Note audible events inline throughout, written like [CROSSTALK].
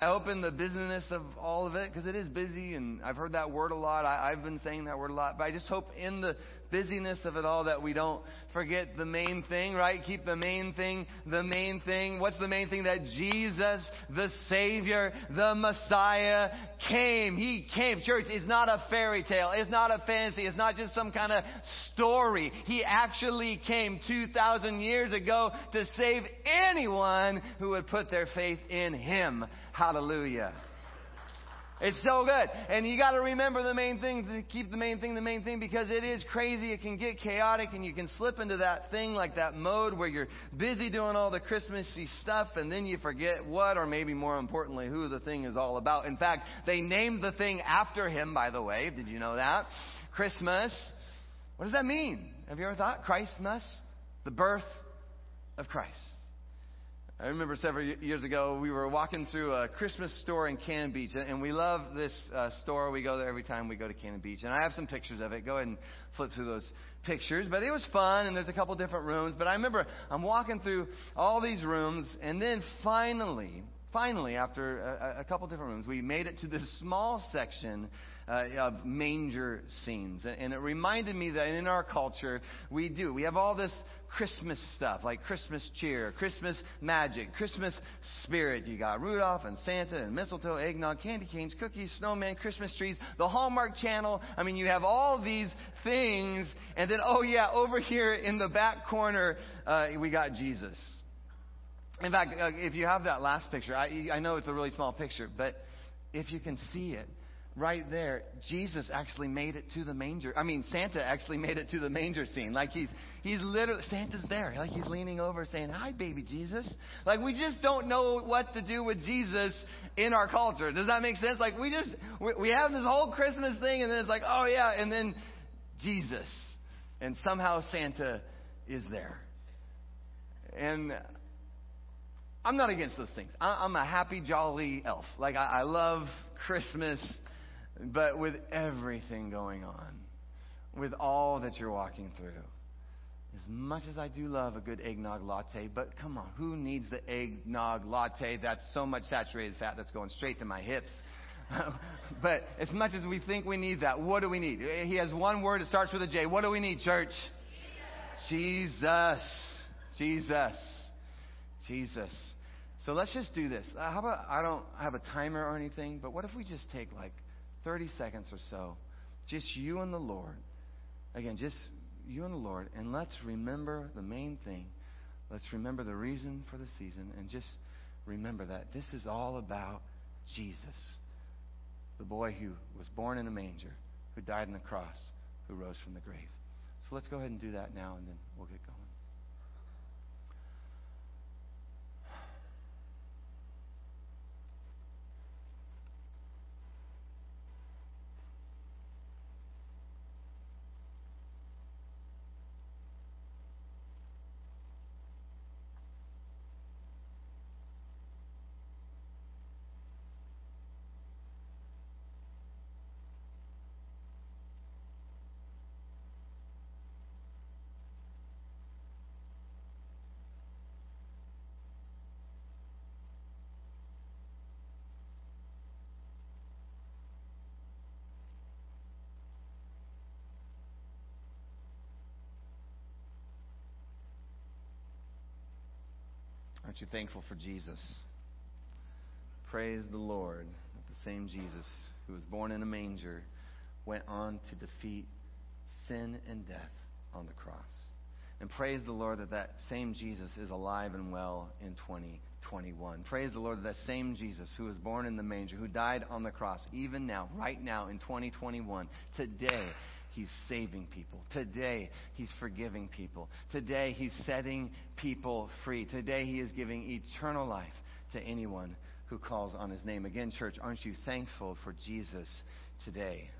I hope in the busyness of all of it, because it is busy, and I've heard that word a lot. I, I've been saying that word a lot, but I just hope in the busyness of it all that we don't forget the main thing, right? Keep the main thing the main thing. What's the main thing? That Jesus, the Savior, the Messiah, came. He came. Church, it's not a fairy tale. It's not a fantasy. It's not just some kind of story. He actually came 2,000 years ago to save anyone who would put their faith in Him. Hallelujah. It's so good. And you got to remember the main thing, to keep the main thing the main thing because it is crazy. It can get chaotic and you can slip into that thing like that mode where you're busy doing all the Christmassy stuff and then you forget what or maybe more importantly who the thing is all about. In fact, they named the thing after him, by the way. Did you know that? Christmas. What does that mean? Have you ever thought? Christmas? The birth of Christ. I remember several years ago, we were walking through a Christmas store in Cannon Beach, and we love this uh, store. We go there every time we go to Cannon Beach, and I have some pictures of it. Go ahead and flip through those pictures. But it was fun, and there's a couple different rooms. But I remember I'm walking through all these rooms, and then finally, finally, after a, a couple different rooms, we made it to this small section uh, of manger scenes. And it reminded me that in our culture, we do. We have all this Christmas stuff, like Christmas cheer, Christmas magic, Christmas spirit. You got Rudolph and Santa and mistletoe, eggnog, candy canes, cookies, snowman, Christmas trees, the Hallmark Channel. I mean, you have all these things. And then, oh yeah, over here in the back corner, uh, we got Jesus. In fact, uh, if you have that last picture, I, I know it's a really small picture, but if you can see it, right there, Jesus actually made it to the manger. I mean, Santa actually made it to the manger scene. Like he's, he's literally, Santa's there. Like he's leaning over saying, Hi, baby Jesus. Like we just don't know what to do with Jesus in our culture. Does that make sense? Like we just, we, we have this whole Christmas thing and then it's like, oh yeah, and then Jesus. And somehow Santa is there. And I'm not against those things. I'm a happy, jolly elf. Like, I, I love Christmas. But with everything going on, with all that you're walking through, as much as I do love a good eggnog latte, but come on, who needs the eggnog latte that's so much saturated fat that's going straight to my hips? [LAUGHS] but as much as we think we need that, what do we need? He has one word, it starts with a J. What do we need, church? Jesus. Jesus. Jesus. So let's just do this. Uh, how about I don't have a timer or anything, but what if we just take like 30 seconds or so, just you and the Lord. Again, just you and the Lord. And let's remember the main thing. Let's remember the reason for the season. And just remember that this is all about Jesus, the boy who was born in a manger, who died on the cross, who rose from the grave. So let's go ahead and do that now, and then we'll get going. Aren't you thankful for Jesus? Praise the Lord that the same Jesus who was born in a manger went on to defeat sin and death on the cross. And praise the Lord that that same Jesus is alive and well in 2021. Praise the Lord that that same Jesus who was born in the manger, who died on the cross, even now, right now in 2021, today, He's saving people. Today, He's forgiving people. Today, He's setting people free. Today, He is giving eternal life to anyone who calls on His name. Again, church, aren't you thankful for Jesus today?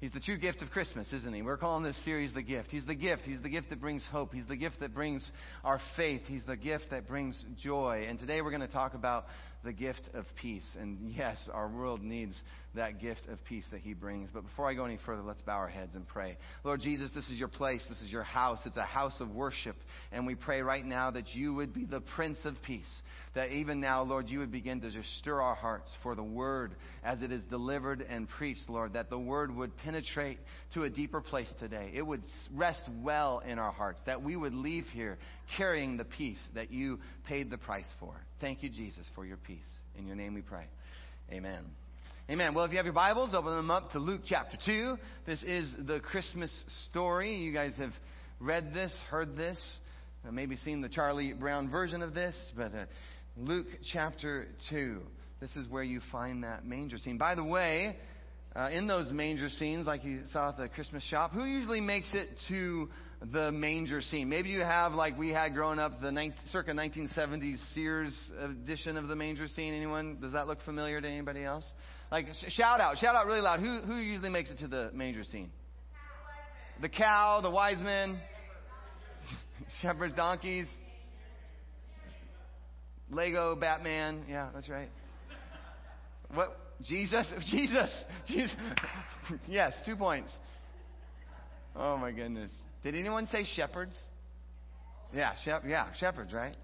He's the true gift of Christmas, isn't he? We're calling this series the gift. He's the gift. He's the gift that brings hope. He's the gift that brings our faith. He's the gift that brings joy. And today we're going to talk about the gift of peace. And yes, our world needs that gift of peace that He brings. But before I go any further, let's bow our heads and pray. Lord Jesus, this is your place. This is your house. It's a house of worship. And we pray right now that you would be the Prince of Peace. That even now, Lord, you would begin to just stir our hearts for the word as it is delivered and preached, Lord. That the word would penetrate to a deeper place today. It would rest well in our hearts. That we would leave here carrying the peace that you paid the price for. Thank you, Jesus, for your peace. In your name we pray. Amen. Amen. Well, if you have your Bibles, open them up to Luke chapter 2. This is the Christmas story. You guys have read this, heard this, maybe seen the Charlie Brown version of this, but uh, Luke chapter 2. This is where you find that manger scene. By the way, uh, in those manger scenes, like you saw at the Christmas shop, who usually makes it to the manger scene. Maybe you have, like we had growing up, the 19, circa 1970s Sears edition of the manger scene. Anyone? Does that look familiar to anybody else? Like, sh- shout out, shout out really loud. Who, who usually makes it to the manger scene? The cow, the wise men, [LAUGHS] shepherds, donkeys, Lego, Batman. Yeah, that's right. What? Jesus? [LAUGHS] Jesus! Jesus! [LAUGHS] yes, two points. Oh my goodness. Did anyone say shepherds? Yeah, shep- yeah, shepherds, right?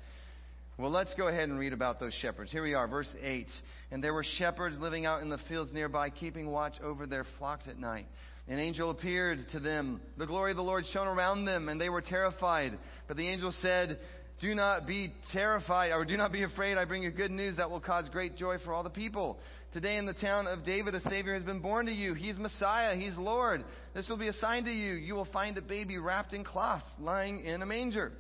Well, let's go ahead and read about those shepherds. Here we are, verse 8. And there were shepherds living out in the fields nearby, keeping watch over their flocks at night. An angel appeared to them. The glory of the Lord shone around them, and they were terrified. But the angel said, Do not be terrified, or do not be afraid. I bring you good news that will cause great joy for all the people. Today in the town of David, a Savior has been born to you. He's Messiah. He's Lord. This will be a sign to you. You will find a baby wrapped in cloths, lying in a manger.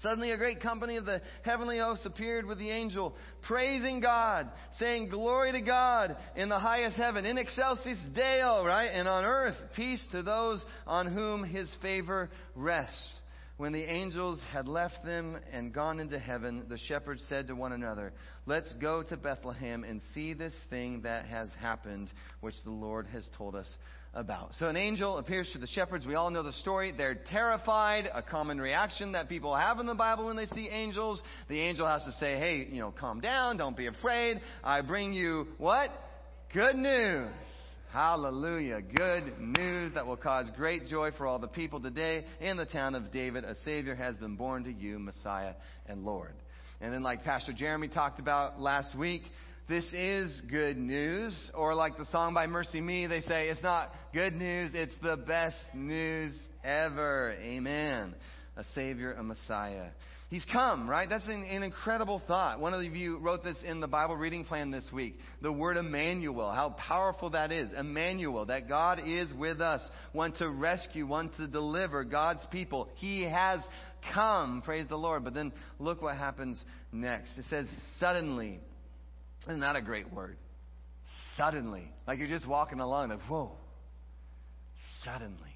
Suddenly, a great company of the heavenly hosts appeared with the angel, praising God, saying, Glory to God in the highest heaven, in excelsis Deo, right? And on earth, peace to those on whom his favor rests. When the angels had left them and gone into heaven, the shepherds said to one another, Let's go to Bethlehem and see this thing that has happened, which the Lord has told us about. So an angel appears to the shepherds. We all know the story. They're terrified, a common reaction that people have in the Bible when they see angels. The angel has to say, Hey, you know, calm down, don't be afraid. I bring you what? Good news. Hallelujah. Good news that will cause great joy for all the people today. In the town of David, a Savior has been born to you, Messiah and Lord. And then, like Pastor Jeremy talked about last week, this is good news. Or, like the song by MercyMe, they say, it's not good news, it's the best news ever. Amen. A Savior, a Messiah. He's come, right? That's an, an, incredible thought. One of you wrote this in the Bible reading plan this week. The word Emmanuel, how powerful that is. Emmanuel, that God is with us, one to rescue, one to deliver God's people. He has come, praise the Lord. But then look what happens next. It says, suddenly. Isn't that a great word? Suddenly. Like you're just walking along, like, whoa. Suddenly.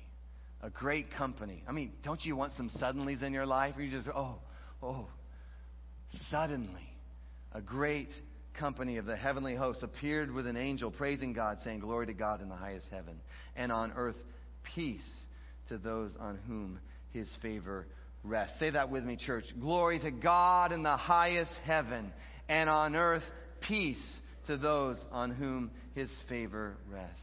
A great company. I mean, don't you want some suddenlies in your life? You just, oh, Oh, suddenly, a great company of the heavenly hosts appeared with an angel, praising God, saying, Glory to God in the highest heaven, and on earth peace to those on whom his favor rests. Say that with me, church. Glory to God in the highest heaven, and on earth peace to those on whom his favor rests.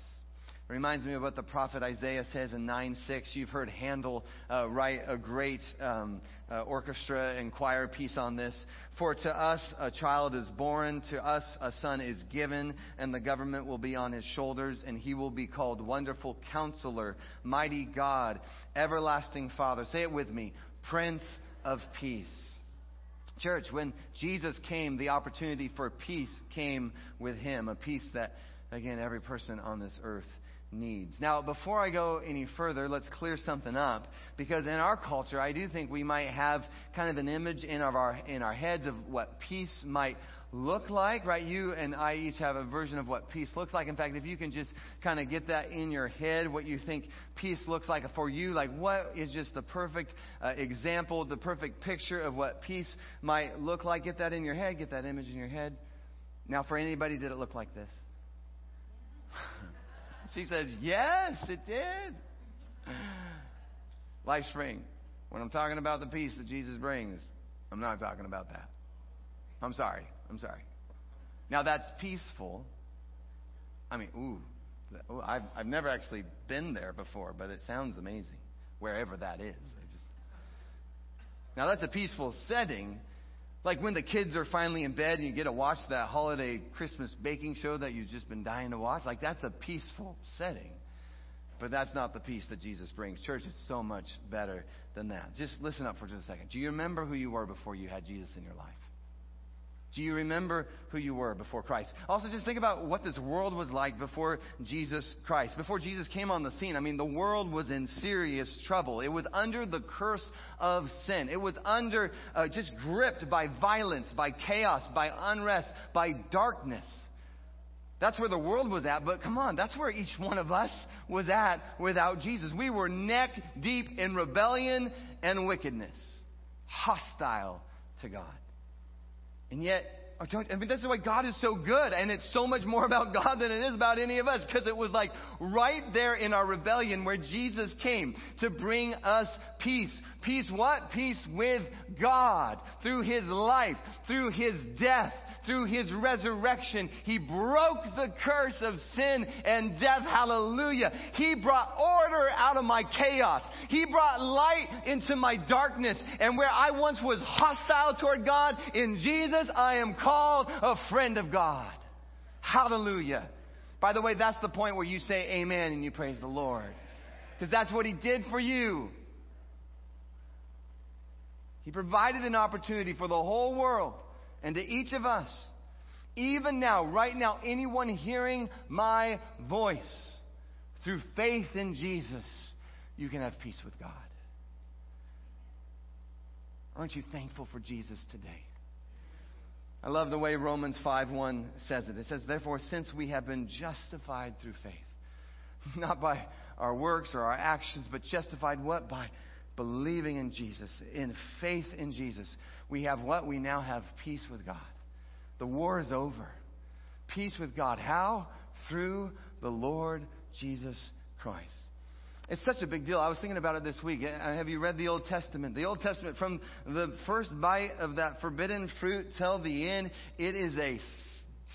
Reminds me of what the prophet Isaiah says in 9 6. You've heard Handel uh, write a great um, uh, orchestra and choir piece on this. For to us a child is born, to us a son is given, and the government will be on his shoulders, and he will be called Wonderful Counselor, Mighty God, Everlasting Father. Say it with me Prince of Peace. Church, when Jesus came, the opportunity for peace came with him, a peace that, again, every person on this earth needs. Now, before I go any further, let's clear something up because in our culture, I do think we might have kind of an image in our in our heads of what peace might look like, right? You and I each have a version of what peace looks like. In fact, if you can just kind of get that in your head, what you think peace looks like for you, like what is just the perfect uh, example, the perfect picture of what peace might look like, get that in your head, get that image in your head. Now, for anybody, did it look like this? She says, Yes, it did. LifeSpring, when I'm talking about the peace that Jesus brings, I'm not talking about that. I'm sorry. I'm sorry. Now that's peaceful. I mean, ooh, I've, I've never actually been there before, but it sounds amazing, wherever that is. Just... Now that's a peaceful setting. Like when the kids are finally in bed and you get to watch that holiday Christmas baking show that you've just been dying to watch. Like that's a peaceful setting. But that's not the peace that Jesus brings. Church is so much better than that. Just listen up for just a second. Do you remember who you were before you had Jesus in your life? Do you remember who you were before Christ? Also, just think about what this world was like before Jesus Christ. Before Jesus came on the scene, I mean, the world was in serious trouble. It was under the curse of sin. It was under, uh, just gripped by violence, by chaos, by unrest, by darkness. That's where the world was at, but come on, that's where each one of us was at without Jesus. We were neck deep in rebellion and wickedness, hostile to God. And yet, I mean, this is why God is so good, and it's so much more about [LAUGHS] God than it is about any of us, because it was like right there in our rebellion where Jesus came to bring us peace. Peace what? Peace with God through His life, through His death, through his resurrection, he broke the curse of sin and death. Hallelujah. He brought order out of my chaos. He brought light into my darkness. And where I once was hostile toward God, in Jesus, I am called a friend of God. Hallelujah. By the way, that's the point where you say amen and you praise the Lord. Because that's what he did for you. He provided an opportunity for the whole world and to each of us, even now, right now, anyone hearing my voice, through faith in Jesus, you can have peace with God. Aren't you thankful for Jesus today? I love the way Romans 5:1 says it. It says, "Therefore, since we have been justified through faith, [LAUGHS] not by our works or our actions, but justified what? By believing in Jesus, in faith in Jesus, we have what? We now have peace with God. The war is over. Peace with God. How? Through the Lord Jesus Christ. It's such a big deal. I was thinking about it this week. Uh, have you read the Old Testament? The Old Testament, from the first bite of that forbidden fruit till the end, it is a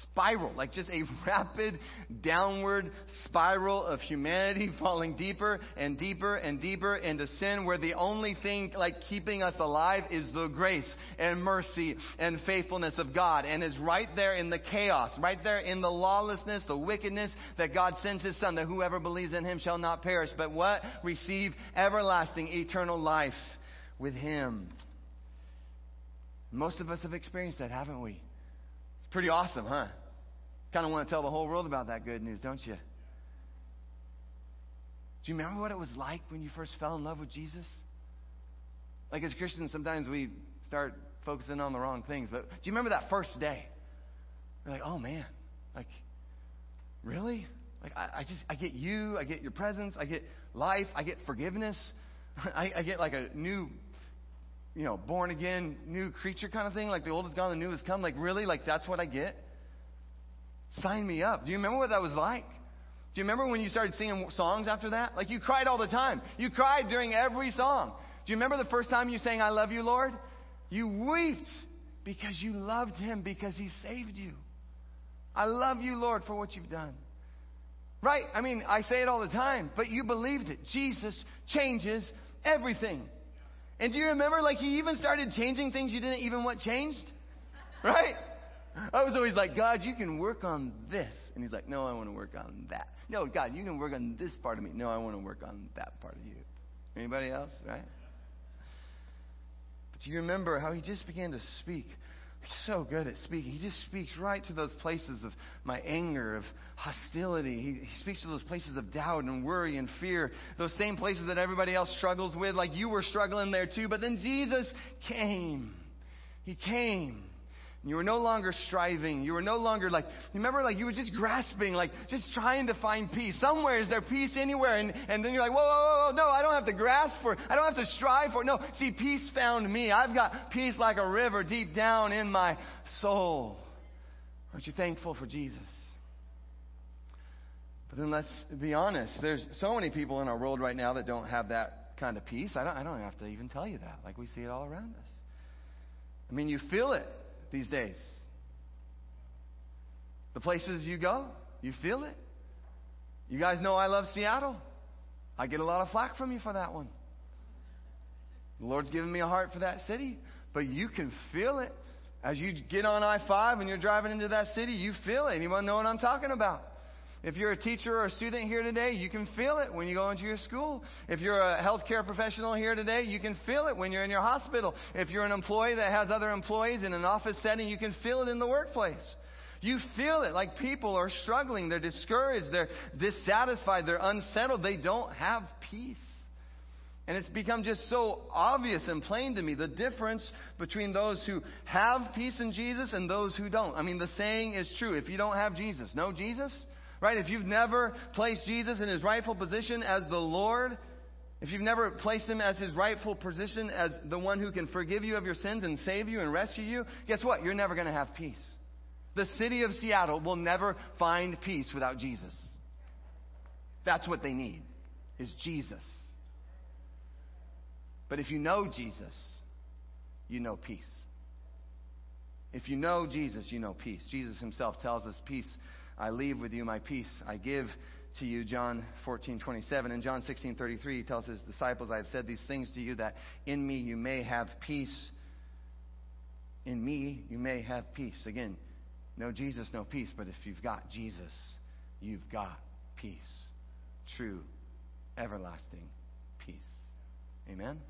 spiral, like just a [LAUGHS] rapid downward spiral of humanity [LAUGHS] falling deeper and deeper and deeper into sin where the only thing like keeping us alive is the grace and mercy and faithfulness of God. And is right there in the chaos, right there in the lawlessness, the wickedness that God sends his son that whoever believes in him shall not perish, but what? Receive everlasting eternal life with him. Most of us have experienced that, haven't we? Pretty awesome, huh? Kind of want to tell the whole world about that good news, don't you? Do you remember what it was like when you first fell in love with Jesus? Like as Christians, sometimes we start focusing on the wrong things. But do you remember that first day? You're like, oh man, like, really? Like I, I just I get you, I get your presence, I get life, I get forgiveness, [LAUGHS] I, I get like a new you know, born again, new creature kind of thing, like the old is gone, the new has come. Like, really? Like, that's what I get? Sign me up. Do you remember what that was like? Do you remember when you started singing songs after that? Like, you cried all the time. You cried during every song. Do you remember the first time you sang, I love you, Lord? You wept because you loved him because he saved you. I love you, Lord, for what you've done. Right? I mean, I say it all the time, but you believed it. Jesus changes everything. And do you remember, like, he even started changing things you didn't even want changed? Right? I was always like, God, you can work on this. And he's like, no, I want to work on that. No, God, you can work on this part of me. No, I want to work on that part of you. Anybody else, right? But do you remember how he just began to speak so good at speaking. He just speaks right to those places of my anger, of hostility. He, he, speaks to those places of doubt and worry and fear, those same places that everybody else struggles with, like you were struggling there too. But then Jesus came. He came. You were no longer striving. You were no longer like, remember, like you were just grasping, like just trying to find peace. Somewhere is there peace anywhere? And, and then you're like, whoa, whoa, whoa, no, I don't have to grasp for it. I don't have to strive for it. No, see, peace found me. I've got peace like a river deep down in my soul. Aren't you thankful for Jesus? But then let's be honest. There's so many people in our world right now that don't have that kind of peace. I don't, I don't have to even tell you that. Like we see it all around us. I mean, you feel it these days. The places you go, you feel it. You guys know I love Seattle. I get a lot of flack from you for that one. The Lord's given me a heart for that city, but you can feel it. As you get on I 5 and you're driving into that city, you feel it. Anyone know what I'm talking about? If you're a teacher or a student here today, you can feel it when you go into your school. If you're a healthcare professional here today, you can feel it when you're in your hospital. If you're an employee that has other employees in an office setting, you can feel it in the workplace. You feel it like people are struggling, they're discouraged, they're dissatisfied, they're unsettled, they don't have peace. And it's become just so obvious and plain to me the difference between those who have peace in Jesus and those who don't. I mean, the saying is true. If you don't have Jesus, no Jesus, Right? If you've never placed Jesus in his rightful position as the Lord, if you've never placed him as his rightful position as the one who can forgive you of your sins and save you and rescue you, guess what? You're never going to have peace. The city of Seattle will never find peace without Jesus. That's what they need, is Jesus. But if you know Jesus, you know peace. If you know Jesus, you know peace. Jesus himself tells us peace I leave with you my peace I give to you, John 14, 27. And John 16, 33, he tells his disciples, I have said these things to you that in me you may have peace. In me you may have peace. Again, no Jesus, no peace. But if you've got Jesus, you've got peace. True, everlasting peace. Amen?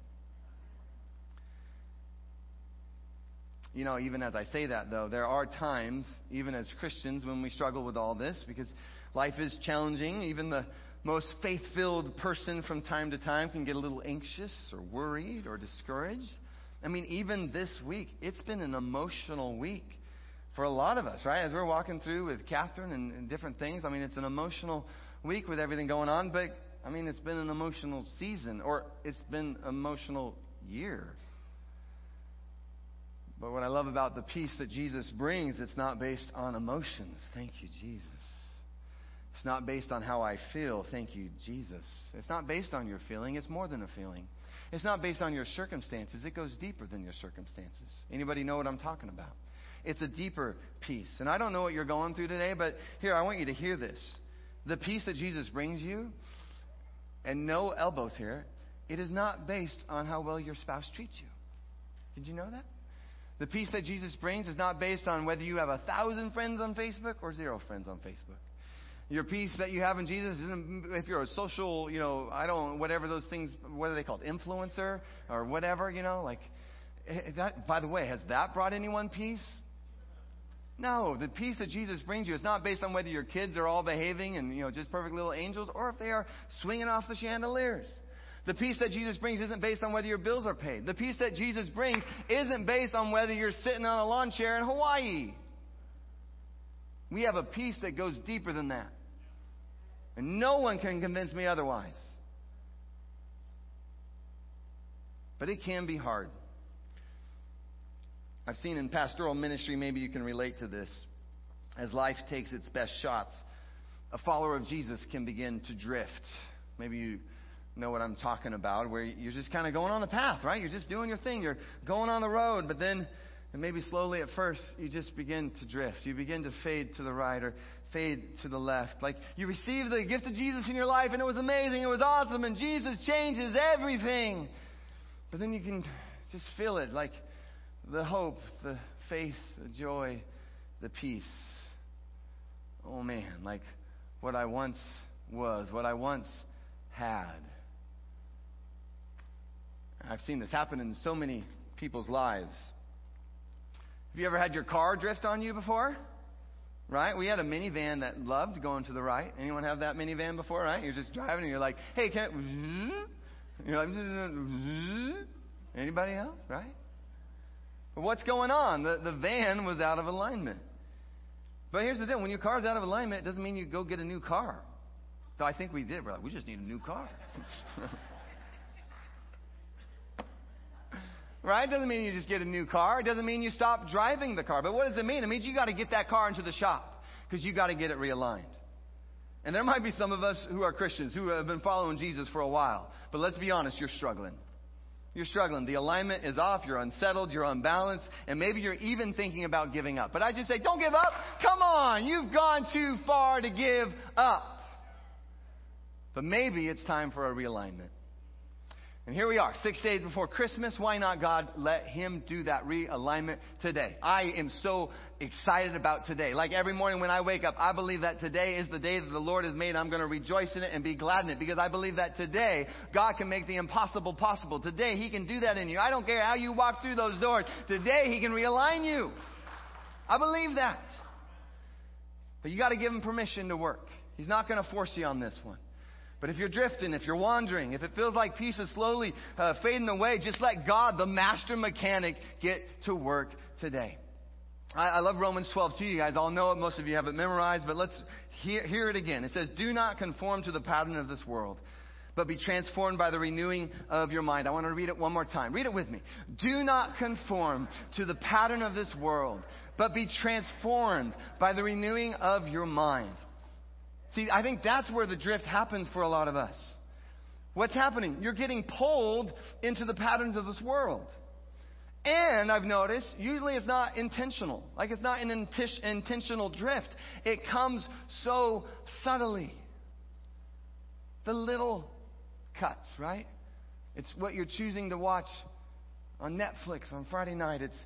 You know, even as I say that, though, there are times, even as Christians, when we struggle with all this because life is challenging. Even the most faith filled person from time to time can get a little anxious or worried or discouraged. I mean, even this week, it's been an emotional week for a lot of us, right? As we're walking through with Catherine and, and different things, I mean, it's an emotional week with everything going on, but I mean, it's been an emotional season, or it's been emotional year. But what I love about the peace that Jesus brings, it's not based on emotions. Thank you, Jesus. It's not based on how I feel. Thank you, Jesus. It's not based on your feeling. It's more than a feeling. It's not based on your circumstances. It goes deeper than your circumstances. Anybody know what I'm talking about? It's a deeper peace. And I don't know what you're going through today, but here, I want you to hear this. The peace that Jesus brings you, and no elbows here, it is not based on how well your spouse treats you. Did you know that? The peace that Jesus brings is not based on whether you have a thousand friends on Facebook or zero friends on Facebook. Your peace that you have in Jesus isn't if you're a social, you know, I don't, whatever those things, what are they called, influencer or whatever, you know, like eh, that. By the way, has that brought anyone peace? No, the peace that Jesus brings you is not based on whether your kids are all behaving and you know just perfect little angels or if they are swinging off the chandeliers. The peace that Jesus brings isn't based on whether your bills are paid. The peace that Jesus brings isn't based on whether you're sitting on a lawn chair in Hawaii. We have a peace that goes deeper than that. And no one can convince me otherwise. But it can be hard. I've seen in pastoral ministry, maybe you can relate to this. As life takes its best shots, a follower of Jesus can begin to drift. Maybe you know what I'm talking about, where you're just kind of going on the path, right? You're just doing your thing. You're going on the road, but then, and maybe slowly at first, you just begin to drift. You begin to fade to the right or fade to the left. Like you received the gift of Jesus in your life and it was amazing, it was awesome, and Jesus changes everything. But then you can just feel it like the hope, the faith, the joy, the peace. Oh man, like what I once was, what I once had. I've seen this happen in so many people's lives. Have you ever had your car drift on you before? Right? We had a minivan that loved going to the right. Anyone have that minivan before, right? You're just driving and you're like, hey, can it... [LAUGHS] You're like, hmm? anybody else, right? But what's going on? The, the van was out of alignment. But here's the deal. When your car's out of alignment, it doesn't mean you go get a new car. Though I think we did. We're like, we just need a new car. [LAUGHS] Right? It Doesn't mean you just get a new car. It doesn't mean you stop driving the car. But what does it mean? It means you got to get that car into the shop because you got to get it realigned. And there might be some of us who are Christians who have been following Jesus for a while. But let's be honest, you're struggling. You're struggling. The alignment is off. You're unsettled. You're unbalanced. And maybe you're even thinking about giving up. But I just say, don't give up. Come on. You've gone too far to give up. But maybe it's time for a realignment. And here we are, six days before Christmas. Why not, God, let Him do that realignment today? I am so excited about today. Like every morning when I wake up, I believe that today is the day that the Lord has made. I'm going to rejoice in it and be glad in it because I believe that today God can make the impossible possible. Today He can do that in you. I don't care how you walk through those doors. Today He can realign you. I believe that. But you got to give Him permission to work. He's not going to force you on this one. But if you're drifting, if you're wandering, if it feels like peace is slowly uh, fading away, just let God, the master mechanic, get to work today. I, I love Romans 12 too. You guys all know it. Most of you have it memorized, but let's hear, hear it again. It says, Do not conform to the pattern of this world, but be transformed by the renewing of your mind. I want to read it one more time. Read it with me. Do not conform to the pattern of this world, but be transformed by the renewing of your mind. See, I think that's where the drift happens for a lot of us. What's happening? You're getting pulled into the patterns of this world. And I've noticed, usually it's not intentional. Like it's not an intentional drift. It comes so subtly. The little cuts, right? It's what you're choosing to watch on Netflix on Friday night. It's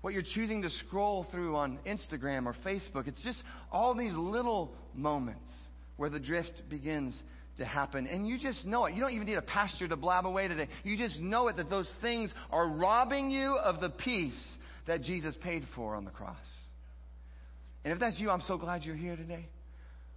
what you're choosing to scroll through on Instagram or Facebook. It's just all these little moments where the drift begins to happen. And you just know it. You don't even need a pastor to blab away today. You just know it that those things are robbing you of the peace that Jesus paid for on the cross. And if that's you, I'm so glad you're here today.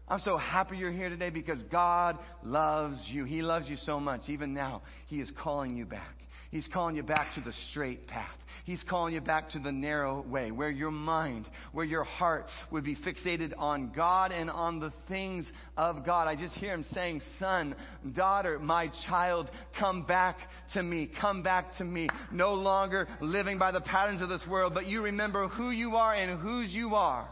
I'm so happy you're here today because God loves you. He loves you so much. Even now, He is calling you back. He's calling you back to the straight path. He's calling you back to the narrow way where your mind, where your heart would be fixated on God and on the things of God. I just hear him saying, son, daughter, my child, come back to me. Come back to me. No longer living by the patterns of this world, but you remember who you are and whose you are.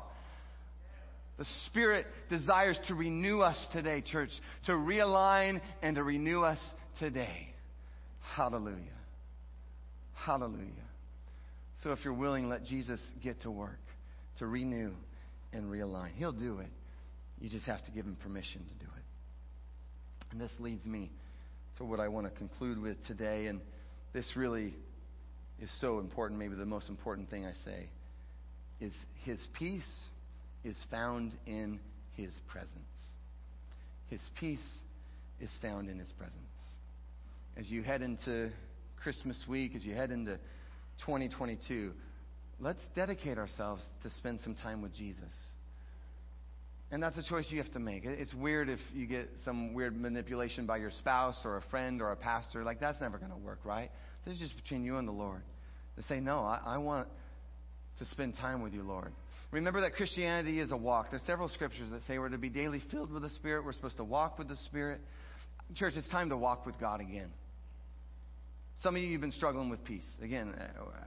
The Spirit desires to renew us today, church, to realign and to renew us today. Hallelujah. Hallelujah. So if you're willing, let Jesus get to work to renew and realign. He'll do it. You just have to give him permission to do it. And this leads me to what I want to conclude with today. And this really is so important, maybe the most important thing I say, is his peace is found in his presence. His peace is found in his presence. As you head into Christmas week, as you head into 2022, let's dedicate ourselves to spend some time with Jesus. And that's a choice you have to make. It's weird if you get some weird manipulation by your spouse or a friend or a pastor. Like, that's never going to work, right? This is just between you and the Lord. To say, no, I, I want to spend time with you, Lord. Remember that Christianity is a walk. There's several scriptures that say we're to be daily filled with the Spirit. We're supposed to walk with the Spirit. Church, it's time to walk with God again. Some of you have been struggling with peace. Again,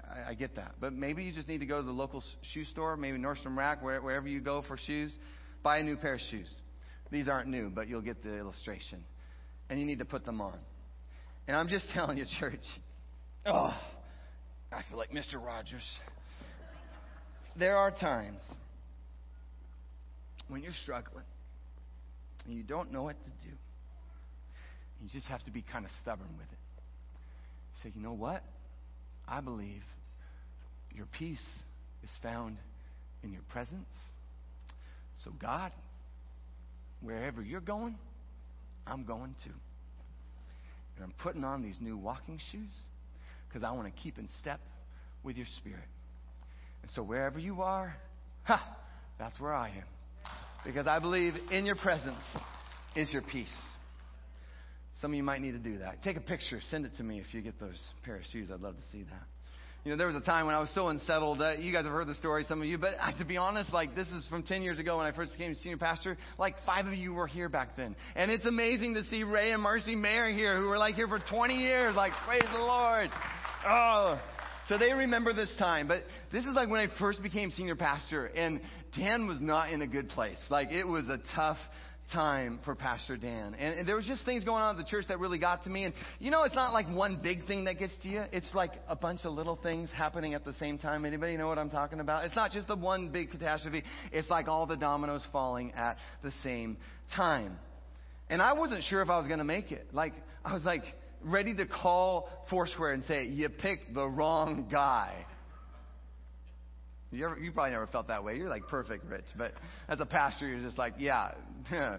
I, I, get that. But maybe you just need to go to the local shoe store, maybe Nordstrom Rack, where, wherever you go for shoes, buy a new pair of shoes. These aren't new, but you'll get the illustration. And you need to put them on. And I'm just [LAUGHS] telling you, church, oh, I feel like Mr. Rogers. There are times when you're struggling and you don't know what to do. You just have to be kind of stubborn with it say, you know what? I believe your peace is found in your presence. So, God, wherever you're going, I'm going too. And I'm putting on these new walking shoes because I want to keep in step with your spirit. And so, wherever you are, ha, that's where I am. Because I believe in your presence is your peace. Some of you might need to do that. Take a picture, send it to me if you get those pair of shoes. I'd love to see that. You know, there was a time when I was so unsettled. Uh, you guys have heard the story, some of you, but uh, to be honest, like this is from 10 years ago when I first became senior pastor. Like five of you were here back then. And it's amazing to see Ray and Marcy Mayer here who were like here for 20 years. Like, praise the Lord. Oh. So they remember this time. But this is like when I first became senior pastor and Dan was not in a good place. Like it was a tough time for Pastor Dan. And, and, there was just things going on at the church that really got to me. And you know, it's not like one big thing that gets to you. It's like a bunch of little things happening at the same time. Anybody know what I'm talking about? It's not just the one big catastrophe. It's like all the dominoes falling at the same time. And I wasn't sure if I was going to make it. Like, I was like ready to call Foursquare and say, you picked the wrong guy. You, ever, you probably never felt that way. You're like perfect, Rich. But as a pastor, you're just like, yeah, [LAUGHS]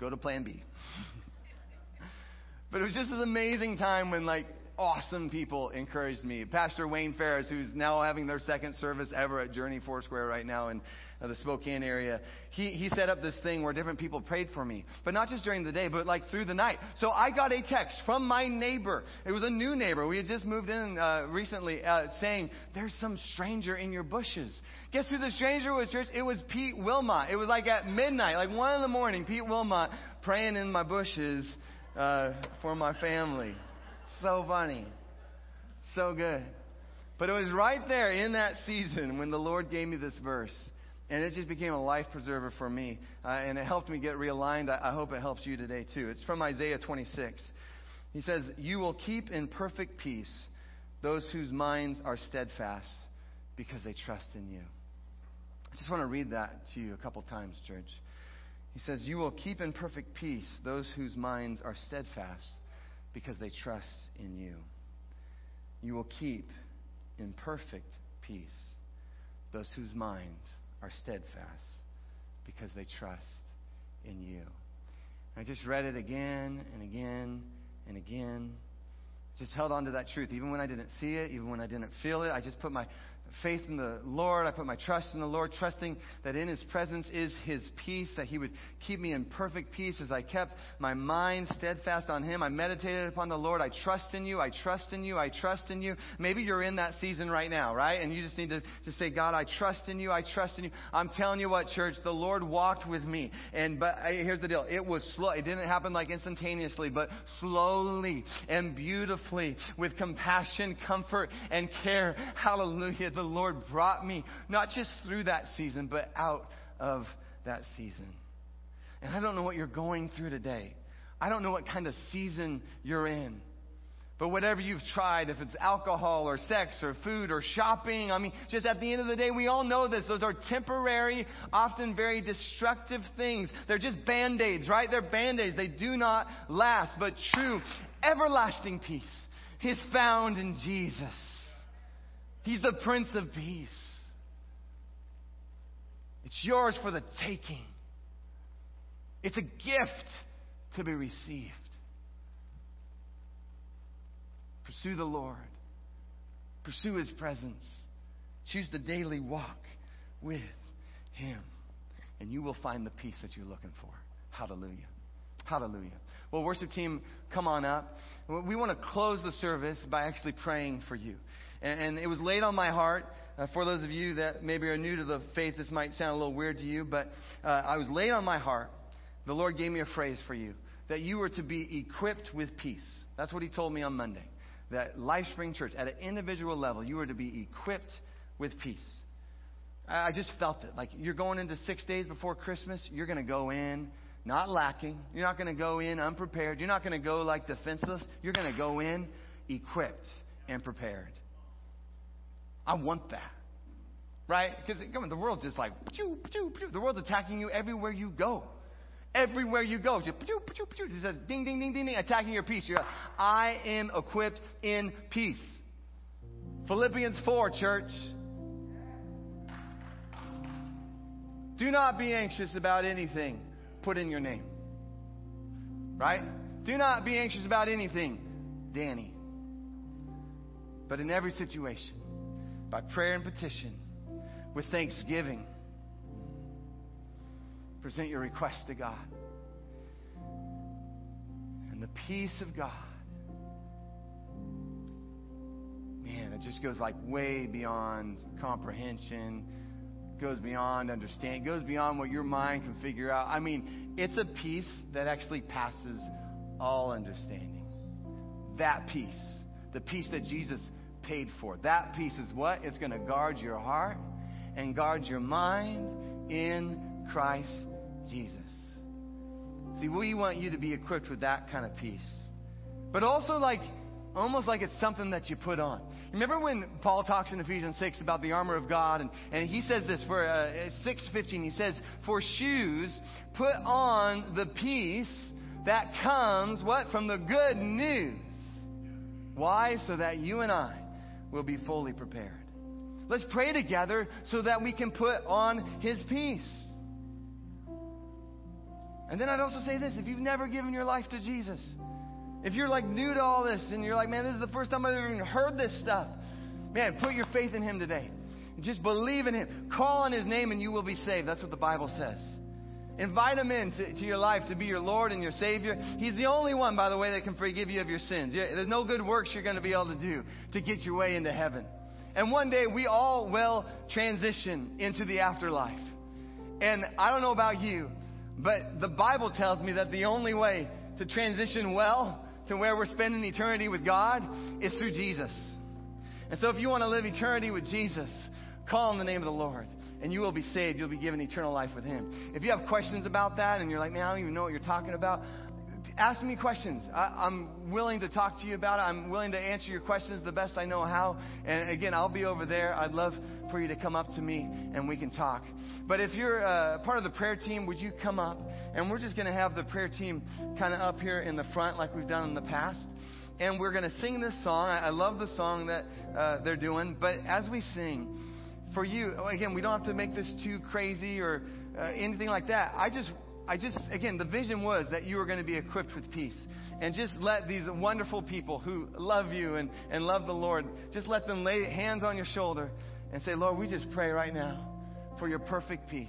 go to plan B. [LAUGHS] but it was just this amazing time when like awesome people encouraged me. Pastor Wayne Ferris, who's now having their second service ever at Journey Foursquare right now, in the Spokane area, he, he set up this thing where different people prayed for me. But not just during the day, but like through the night. So I got a text from my neighbor. It was a new neighbor. We had just moved in uh, recently uh, saying, There's some stranger in your bushes. Guess who the stranger was, church? It was Pete Wilmot. It was like at midnight, like one in the morning, Pete Wilmot praying in my bushes uh, for my family. So funny. So good. But it was right there in that season when the Lord gave me this verse. And it just became a life preserver for me. Uh, and it helped me get realigned. I, I hope it helps you today too. It's from Isaiah 26. He says, You will keep in perfect peace those whose minds are steadfast because they trust in you. I just want to read that to you a couple times, church. He says, You will keep in perfect peace those whose minds are steadfast because they trust in you. You will keep in perfect peace those whose minds are steadfast because they trust in you. I just read it again and again and again. Just held on to that truth. Even when I didn't see it, even when I didn't feel it, I just put my faith in the Lord. I put my trust in the Lord, trusting that in His presence is His peace, that He would keep me in perfect peace as I kept my mind steadfast on Him. I meditated upon the Lord. I trust in you. I trust in you. I trust in you. Maybe you're in that season right now, right? And you just need to, to say, God, I trust in you. I trust in you. I'm telling you what, church, the Lord walked with me. And, but here's the deal. It was slow. It didn't happen like instantaneously, but slowly and beautifully with compassion, comfort, and care. Hallelujah the Lord brought me, not just through that season, but out of that season. And I don't know what you're going through today. I don't know what kind of season you're in. But whatever you've tried, if it's alcohol or sex or food or shopping, I mean, just at the end of the day, we all know this. Those are temporary, often very destructive things. They're just band aids, right? They're band aids. They do not last. But true, everlasting peace is found in Jesus. He's the Prince of Peace. It's yours for the taking. It's a gift to be received. Pursue the Lord. Pursue His presence. Choose the daily walk with Him. And you will find the peace that you're looking for. Hallelujah. Hallelujah. Well, worship team, come on up. We want to close the service by actually praying for you. And, and it was laid on my heart. Uh, for those of you that maybe are new to the faith, this might sound a little weird to you, but uh, I was laid on my heart. The Lord gave me a phrase for you that you were to be equipped with peace. That's what He told me on Monday. That LifeSpring Church, at an individual level, you were to be equipped with peace. I just felt it. Like you're going into six days before Christmas, you're going to go in not lacking. You're not going to go in unprepared. You're not going to go like defenseless. You're going to go in equipped and prepared. I want that. Right? Because come on, the world's just like, the world's attacking you everywhere you go. Everywhere you go. Just, it's a ding, ding, ding, ding, ding, attacking your peace. You're like, I am equipped in peace. Philippians 4, church. Do not be anxious about anything. Put in your name. Right? Do not be anxious about anything. Danny. But in every situation, by prayer and petition with thanksgiving. Present your request to God. And the peace of God, man, it just goes like way beyond comprehension, goes beyond understanding, goes beyond what your mind can figure out. I mean, it's a peace that actually passes all understanding. That peace, the peace that Jesus paid for. That peace is what? It's going to guard your heart and guard your mind in Christ Jesus. See, we want you to be equipped with that kind of peace. But also, like, almost like it's something that you put on. Remember when Paul talks in Ephesians 6 about the armor of God, and, and he says this for uh, 6:15. He says, "For shoes, put on the peace that comes what from the good news." Why? So that you and I will be fully prepared. Let's pray together so that we can put on His peace. And then I'd also say this if you've never given your life to Jesus, if you're like new to all this and you're like, man, this is the first time I've ever even heard this stuff, man, put your faith in Him today. Just believe in Him. Call on His name and you will be saved. That's what the Bible says. Invite Him into to your life to be your Lord and your Savior. He's the only one, by the way, that can forgive you of your sins. There's no good works you're going to be able to do to get your way into heaven. And one day we all will transition into the afterlife. And I don't know about you, but the Bible tells me that the only way to transition well to where we're spending eternity with God is through Jesus. And so if you want to live eternity with Jesus, call on the name of the Lord and you will be saved. You'll be given eternal life with Him. If you have questions about that and you're like, man, I don't even know what you're talking about, ask me questions. I, am willing to talk to you about it. I'm willing to answer your questions the best I know how. And again, I'll be over there. I'd love for you to come up to me and we can talk. But if you're uh, part of the prayer team, would you come up? And we're just going to have the prayer team kind of up here in the front like we've done in the past. And we're going to sing this song. I, I love the song that uh, they're doing. But as we sing, for you, again, we don't have to make this too crazy or uh, anything like that. I just, I just, again, the vision was that you were going to be equipped with peace. And just let these wonderful people who love you and, and love the Lord, just let them lay hands on your shoulder and say, Lord, we just pray right now for your perfect peace,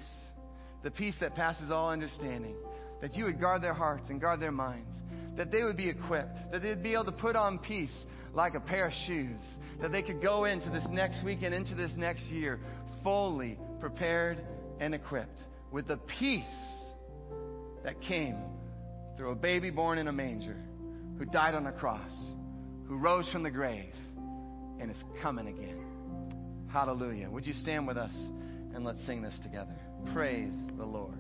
the peace that passes all understanding, that you would guard their hearts and guard their minds, that they would be equipped, that they would be able to put on peace like a pair of shoes, that they could go into this next week and into this next year fully prepared and equipped with the peace that came through a baby born in a manger who died on a cross, who rose from the grave, and is coming again. Hallelujah. Would you stand with us and let's sing this together? Praise the Lord.